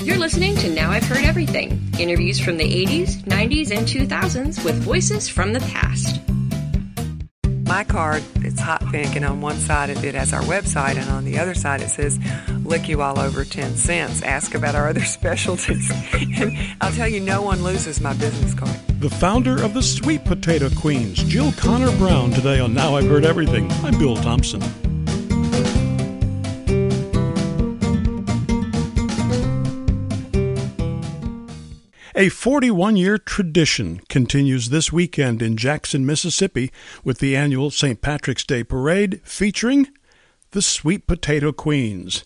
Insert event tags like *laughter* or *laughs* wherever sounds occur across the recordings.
You're listening to Now I've Heard Everything interviews from the 80s, 90s, and 2000s with voices from the past. My card, it's hot pink, and on one side of it has our website, and on the other side it says, Lick you all over 10 cents. Ask about our other *laughs* specialties. and I'll tell you, no one loses my business card. The founder of the Sweet Potato Queens, Jill Conner Browne, today on Now I've Heard Everything. I'm Bill Thompson. A 41 year tradition continues this weekend in Jackson, Mississippi, with the annual St. Patrick's Day Parade featuring the Sweet Potato Queens.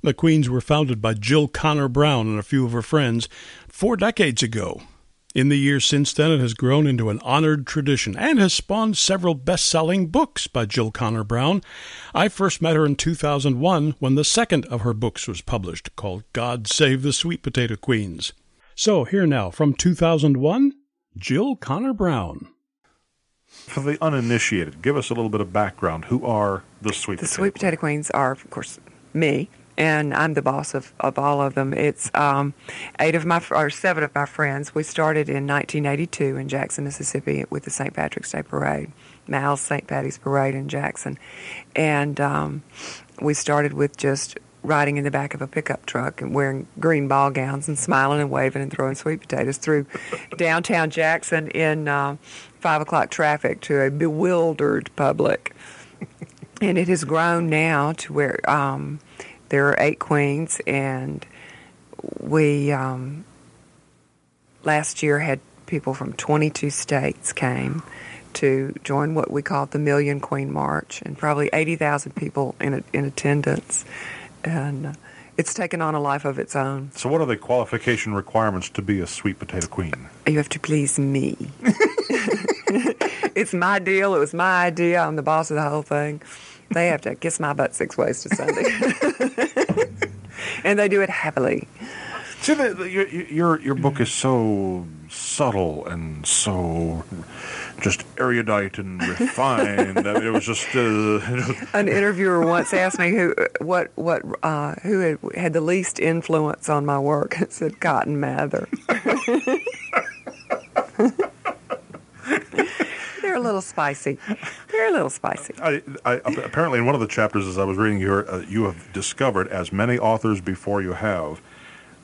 The Queens were founded by Jill Conner Browne and a few of her friends four decades ago. In the years since then, it has grown into an honored tradition and has spawned several best selling books by Jill Conner Browne. I first met her in 2001 when the second of her books was published, called God Save the Sweet Potato Queens. So, here now from 2001, Jill Conner Browne. For the uninitiated, give us a little bit of background. Who are the Sweet The Potato Sweet Potato Queens are, of course, me, and I'm the boss of, of all of them. It's um, eight of my, or seven of my friends. We started in 1982 in Jackson, Mississippi with the St. Patrick's Day Parade, Mal's St. Paddy's Parade in Jackson. And um, we started with just riding in the back of a pickup truck and wearing green ball gowns and smiling and waving and throwing sweet potatoes through *laughs* downtown Jackson in uh, five o'clock traffic to a bewildered public. *laughs* and it has grown now to where um, there are eight queens, and we um, last year had people from 22 states came to join what we call the Million Queen March, and probably 80,000 people in in attendance, and uh, it's taken on a life of its own. So, what are the qualification requirements to be a sweet potato queen? You have to please me. *laughs* it's my deal. It was my idea. I'm the boss of the whole thing. They have to kiss my butt six ways to Sunday, *laughs* and they do it happily. See, the, the, your, your your book is so subtle and so just erudite and *laughs* refined. I mean, it was just uh, *laughs* An interviewer once asked me who what what uh, who had, had the least influence on my work. It said Cotton Mather. *laughs* They're a little spicy. They're a little spicy. I, I, apparently, in one of the chapters, as I was reading here, uh, you have discovered, as many authors before you have,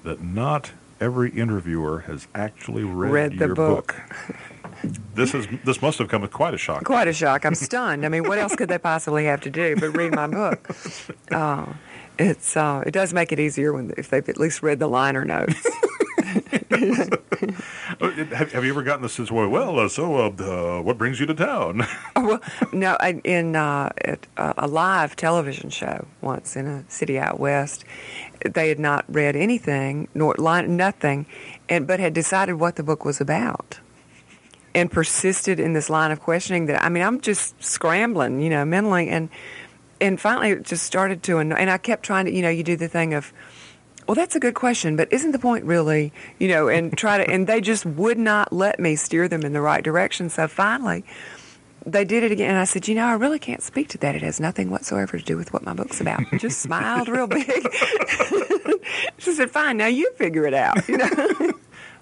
that not every interviewer has actually read, Read the your book. This is this must have come as quite a shock. Quite a shock. I'm stunned. I mean, what else could they possibly have to do but read my book? Uh, *laughs* it's uh, it does make it easier when if they've at least read the liner notes. *laughs* have, have you ever gotten the sense? Well, well, uh, so uh, uh, what brings you to town? *laughs* Oh, well, no, I, in uh, at, uh, a live television show once in a city out west, they had not read anything nor nothing, and but had decided what the book was about, and persisted in this line of questioning. That I mean, I'm just scrambling, you know, mentally, and and finally it just started to. And I kept trying to, you know, you do the thing of. Well, that's a good question, but isn't the point really, you know, and try to, and they just would not let me steer them in the right direction. So finally, they did it again. And I said, you know, I really can't speak to that. It has nothing whatsoever to do with what my book's about. Just smiled real big. *laughs* she said, fine, now you figure it out. You know?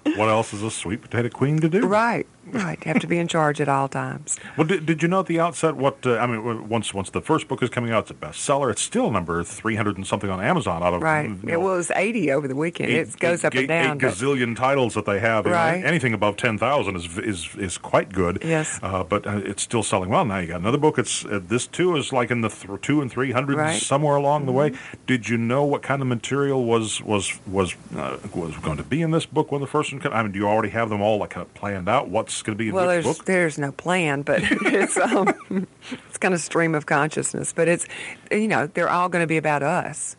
*laughs* what else is a sweet potato queen to do? right, right. You have to be in charge at all times. Well, did, did you know at the outset what? Uh, I mean, once once the first book is coming out, it's a bestseller. It's still number three hundred and something on Amazon. Out of Right. you It was 80 over the weekend. eight- it goes eight- up and eight- down. Eight gazillion titles that they have. You know, Right. anything above ten thousand is is is quite good. Yes. Uh, but uh, it's still selling well. Now you got another book. It's uh, this too is like in the th- two and three hundred Right. somewhere along the way. Did you know what kind of material was was was uh, was going to be in this book when the first one came? I mean, do you already have them all like kind of planned out? What's going to be in well, there's book? there's no plan, but *laughs* it's um, it's kind of stream of consciousness. But it's you know they're all going to be about us,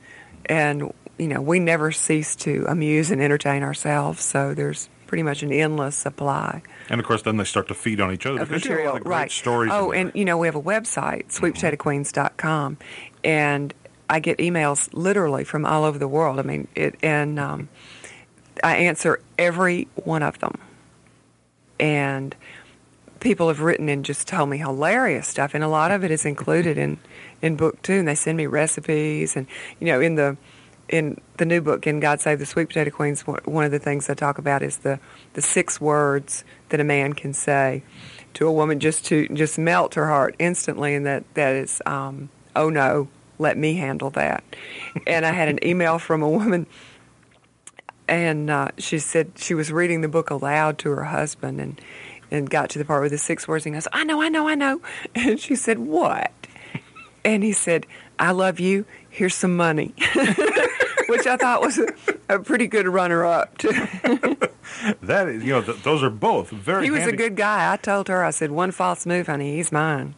and you know we never cease to amuse and entertain ourselves. So there's pretty much an endless supply And of course, then they start to feed on each other of because you have a material. lot of great right. stories. Oh, and you know we have a website, sweetpotatoqueens.com, and I get emails literally from all over the world. I mean, it and um, I answer every one of them, and people have written and just told me hilarious stuff, and a lot of it is included in in book two. And they send me recipes, and you know, in the in the new book, in God Save the Sweet Potato Queens, one of the things I talk about is the, the six words that a man can say to a woman just to just melt her heart instantly, and that that is, um, oh no, let me handle that. and I had an email from a woman, and uh, she said she was reading the book aloud to her husband, and and got to the part with the six words, and goes, I know, I know, I know. *laughs* And she said, what? And he said, I love you. Here's some money. *laughs* Which I thought was a, a pretty good runner up. *laughs* that is, you know, th- those are both very. He was handy. a good guy. I told her, I said, one false move, honey, he's mine.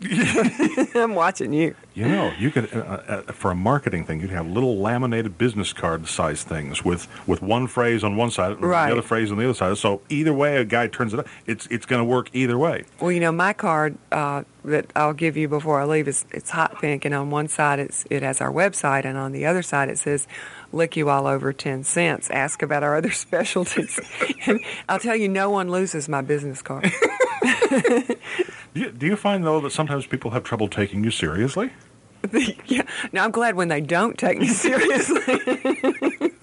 I'm watching you. You know, you could uh, uh, for a marketing thing, you'd have little laminated business card size things with with one phrase on one side and Right. the other phrase on the other side. So either way, a guy turns it up. It's it's going to work either way. Well, you know, my card uh, that I'll give you before I leave is it's hot pink, and on one side it's it has our website, and on the other side it says "Lick you all over ten cents." Ask about our other *laughs* specialties, *laughs* and I'll tell you, no one loses my business card. *laughs* Do you, do you find though that sometimes people have trouble taking you seriously? *laughs* yeah. Now I'm glad when they don't take me seriously. *laughs*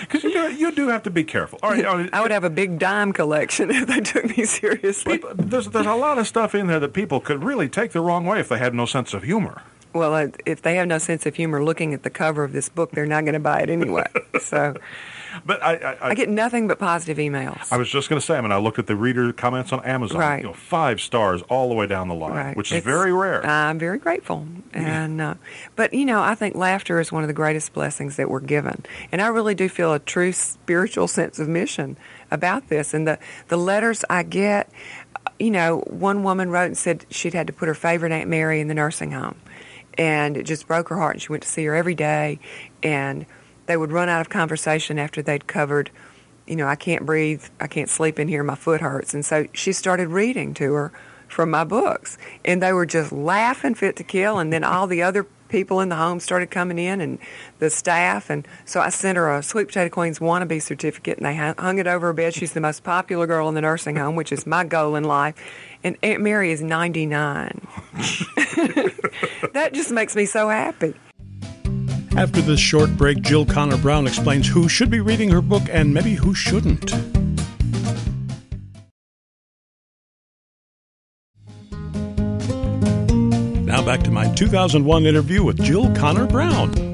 Because you do, you do have to be careful. All right, uh, *laughs* I would have a big dime collection if they took me seriously. people, there's there's a lot of stuff in there that people could really take the wrong way if they had no sense of humor. Well, uh, if they have no sense of humor looking at the cover of this book, they're not going to buy it anyway. so But I I, I get nothing but positive emails. I was just going to say, I mean, I looked at the reader comments on Amazon. Right. You know, five stars all the way down the line, Right. which is It's- very rare. I'm very grateful, and uh, but you know, I think laughter is one of the greatest blessings that we're given, and I really do feel a true spiritual sense of mission about this. And the the letters I get, you know, one woman wrote and said she'd had to put her favorite Aunt Mary in the nursing home, and it just broke her heart. And she went to see her every day, and they would run out of conversation after they'd covered you know, I can't breathe, I can't sleep in here, my foot hurts. And so she started reading to her from my books. And they were just laughing fit to kill. And then all the other people in the home started coming in and the staff. And so I sent her a Sweet Potato Queens wannabe certificate and they hung it over her bed. She's the most popular girl in the nursing home, which is my goal in life. And Aunt Mary is 99. *laughs* that just makes me so happy. After this short break, Jill Conner Browne explains who should be reading her book and maybe who shouldn't. Now back to my 2001 interview with Jill Conner Browne.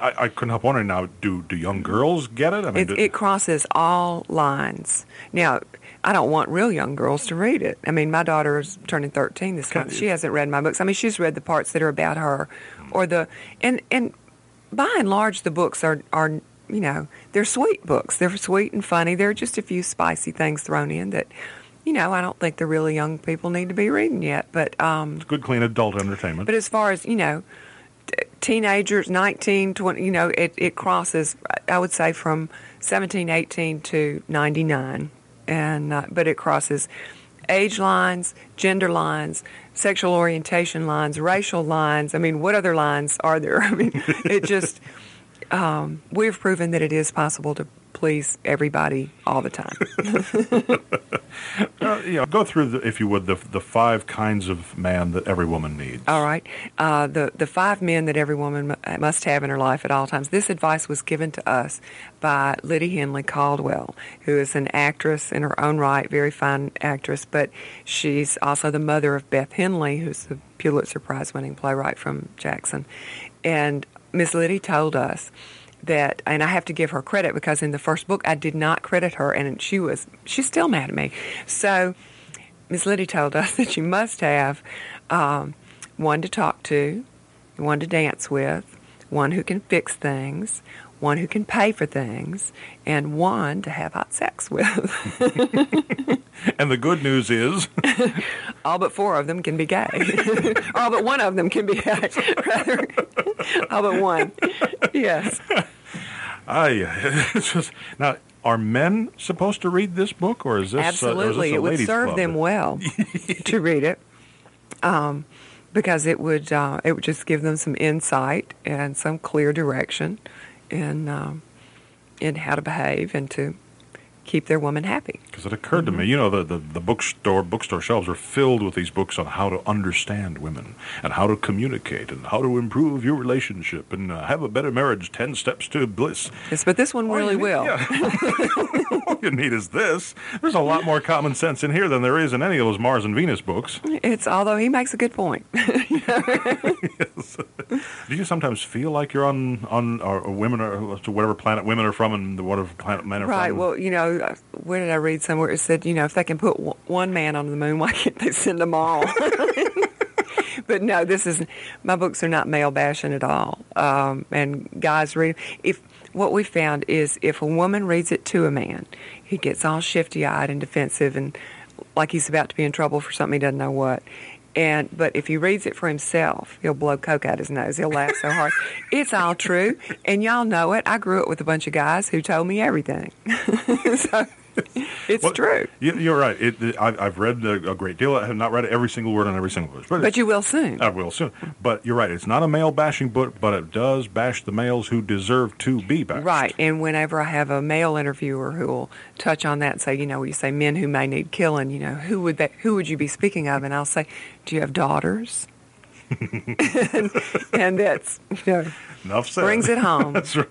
I, I couldn't help wondering now, do do young girls get it? I mean, It, do- it crosses all lines. Now, I don't want real young girls to read it. I mean, my daughter is turning 13 this month. She hasn't read my books. I mean, she's read the parts that are about her, or the and and by and large, the books are are you know they're sweet books. They're sweet and funny. There are just a few spicy things thrown in that. You know, I don't think the really young people need to be reading yet, but um, good, clean adult entertainment. but as far as, you know, teenagers, 19, 20, you know, it, it crosses, I would say, from 17, 18 to 99. And, uh, but it crosses age lines, gender lines, sexual orientation lines, racial lines. I mean, what other lines are there? *laughs* I mean, it just, um, we've proven that it is possible to please everybody all the time. *laughs* Uh, know, go through, the, if you would, the the five kinds of man that every woman needs. All right. Uh, the the five men that every woman mu- must have in her life at all times. This advice was given to us by Liddy Henley Caldwell, who is an actress in her own right, very fine actress, but she's also the mother of Beth Henley, who's the Pulitzer Prize winning playwright from Jackson. And Miss Liddy told us that and I have to give her credit because in the first book I did not credit her and she was she's still mad at me. So Miss Liddy told us *laughs* that you must have um, one to talk to, one to dance with, one who can fix things, one who can pay for things, and one to have hot sex with. *laughs* And the good news is, *laughs* all but four of them can be gay. *laughs* all but one of them can be gay. Rather, all but one. Yes. I it's just now. Are men supposed to read this book, or is this uh, or is this Absolutely, it would serve club? them well to read it, um, because it would uh, it would just give them some insight and some clear direction in um, in how to behave and to keep their woman happy. Because it occurred to me, you know, the, the, the bookstore bookstore shelves are filled with these books on how to understand women and how to communicate and how to improve your relationship and uh, have a better marriage. Ten steps to bliss. Yes, but this one All really need- will. yeah. *laughs* *laughs* All you need is this. There's a lot more common sense in here than there is in any of those Mars and Venus books. It's although he makes a good point. *laughs* Do you sometimes feel like you're on on or, or women or to whatever planet women are from and whatever planet men are right. from? Well, you know, uh, where did I read somewhere? It said, you know, if they can put w- one man on the moon, why can't they send them all? *laughs* but no, this is my books are not male bashing at all. Um, and guys read if what we found is if a woman reads it to a man, he gets all shifty eyed and defensive and like he's about to be in trouble for something he doesn't know what. And but if he reads it for himself, he'll blow coke out his nose. He'll laugh so hard. *laughs* it's all true, and y'all know it. I grew up with a bunch of guys who told me everything, *laughs* so *laughs* it's Well, true. You, you're right. It, it, I've, read a, a great deal. I have not read every single word on every single page, but, But you will soon. I will soon. But you're right. It's not a male bashing book, but it does bash the males who deserve to be bashed. Right, and whenever I have a male interviewer who will touch on that and say, you know, you say men who may need killing, you know, who would that, who would you be speaking of? And I'll say, do you have daughters? *laughs* and, and that's you know, Enough said. brings it home. *laughs* That's right.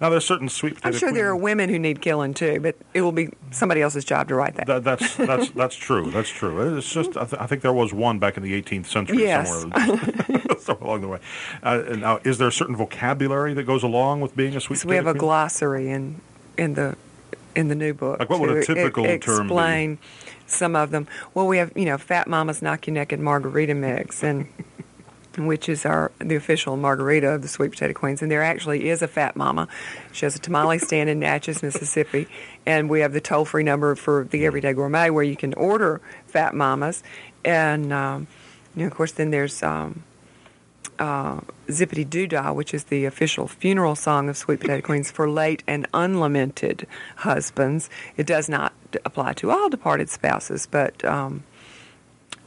Now there's certain sweet I'm sure there are women who need killing too, but it will be somebody else's job to write that. That, that's that's that's true. That's true. It's just I, th- I think there was one back in the 18th century Yes. somewhere, *laughs* somewhere along the way. Uh, now, is there a certain vocabulary that goes along with being a sweet so we have a queen? glossary in in the in the new book. Like, what would a to e- typical term be? explain some of them? Well, we have you know, Fat Mama's Knock You Naked Margarita Mix and. Which is our the official margarita of the Sweet Potato Queens, and there actually is a Fat Mama. She has a tamale stand in Natchez, Mississippi, and we have the toll free number for the Everyday Gourmet where you can order Fat Mamas, and um, you know, of course, then there's um, uh, Zippity Doo Dah, which is the official funeral song of Sweet Potato Queens for late and unlamented husbands. It does not apply to all departed spouses, but um,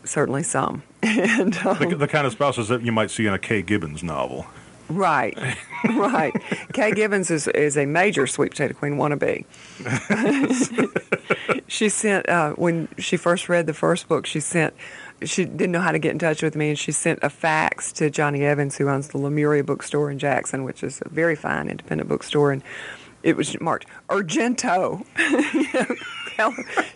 certainly some. *laughs* and, um, the, the kind of spouses that you might see in a Kaye Gibbons novel. right, *laughs* right. Kaye Gibbons is, is a major Sweet Potato Queen wannabe. *laughs* she sent uh, when she first read the first book. She sent. She didn't know how to get in touch with me, and she sent a fax to Johnny Evans, who owns the Lemuria bookstore in Jackson, which is a very fine independent bookstore, and it was marked. You know,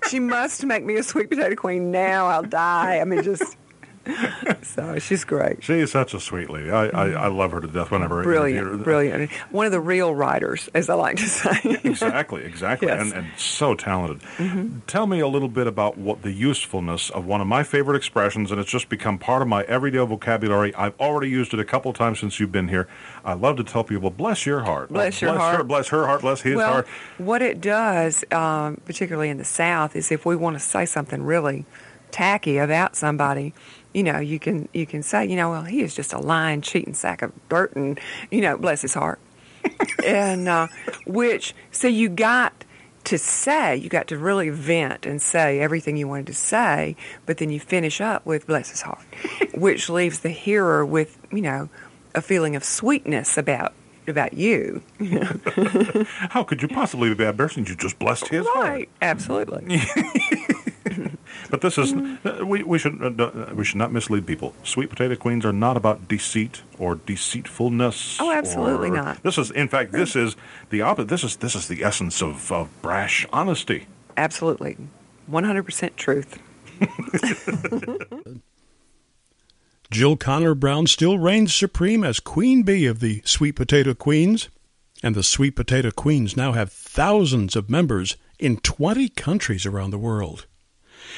she must make me a sweet potato queen now. I'll die. I mean, just *laughs* so she's great. She is such a sweet lady. I, I, I love her to death whenever her. Brilliant, brilliant. One of the real writers, as I like to say. *laughs* exactly, exactly, Yes. and, and so talented. Tell me a little bit about what the usefulness of one of my favorite expressions, and it's just become part of my everyday vocabulary. I've already used it a couple times since you've been here. I love to tell people, "Bless your heart, Bless Oh, your Her, heart. bless her heart, bless his well, heart." what it does, um, particularly in the South, is if we want to say something really tacky about somebody, you know, you can you can say, you know, well, he is just a lying, cheating sack of dirt, and you know, bless his heart. *laughs* and uh, which so you got to say, you got to really vent and say everything you wanted to say, but then you finish up with bless his heart, *laughs* which leaves the hearer with you know a feeling of sweetness about about you. *laughs* How could you possibly be that person? You just blessed his heart. Right, absolutely. But this is uh, we we should uh, uh, we should not mislead people. Sweet potato queens are not about deceit or deceitfulness. Oh, absolutely or- not. This is, in fact, this is the opposite. This is this is the essence of, of brash honesty. Absolutely. 100% truth. *laughs* Jill Conner Browne still reigns supreme as Queen Bee of the Sweet Potato Queens, and the Sweet Potato Queens now have thousands of members in 20 countries around the world.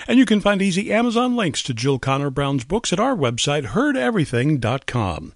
And you can find easy Amazon links to Jill Conner Browne's books at our website, heardeverything.com.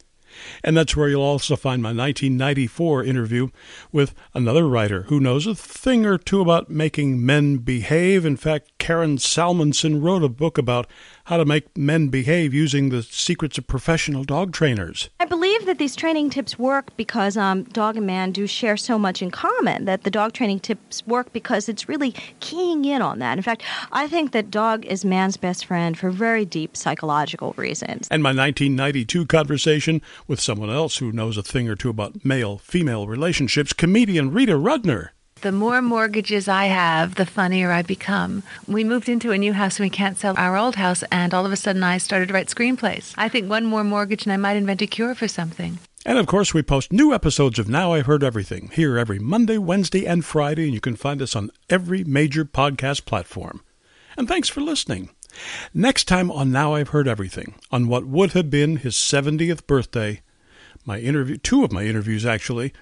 And that's where you'll also find my 1994 interview with another writer who knows a thing or two about making men behave. In fact, Karen Salmansohn wrote a book about how to make men behave using the secrets of professional dog trainers. I believe that these training tips work because um, dog and man do share so much in common. That the dog training tips work because it's really keying in on that. In fact, I think that dog is man's best friend for very deep psychological reasons. And my 1992 conversation with someone else who knows a thing or two about male female relationships, comedian Rita Rudner. The more mortgages I have, the funnier I become. We moved into a new house and we can't sell our old house, and all of a sudden I started to write screenplays. I think one more mortgage and I might invent a cure for something. And of course, we post new episodes of Now I've Heard Everything here every Monday, Wednesday, and Friday, and you can find us on every major podcast platform. And thanks for listening. Next time on Now I've Heard Everything, on what would have been his 70th birthday, my interview, two of my interviews actually,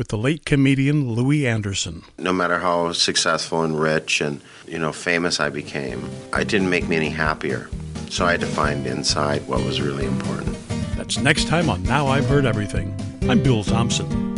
with the late comedian Louie Anderson. No matter how successful and rich and, you know, famous I became, it didn't make me any happier. So I had to find inside what was really important. That's next time on Now I've Heard Everything. I'm Bill Thompson.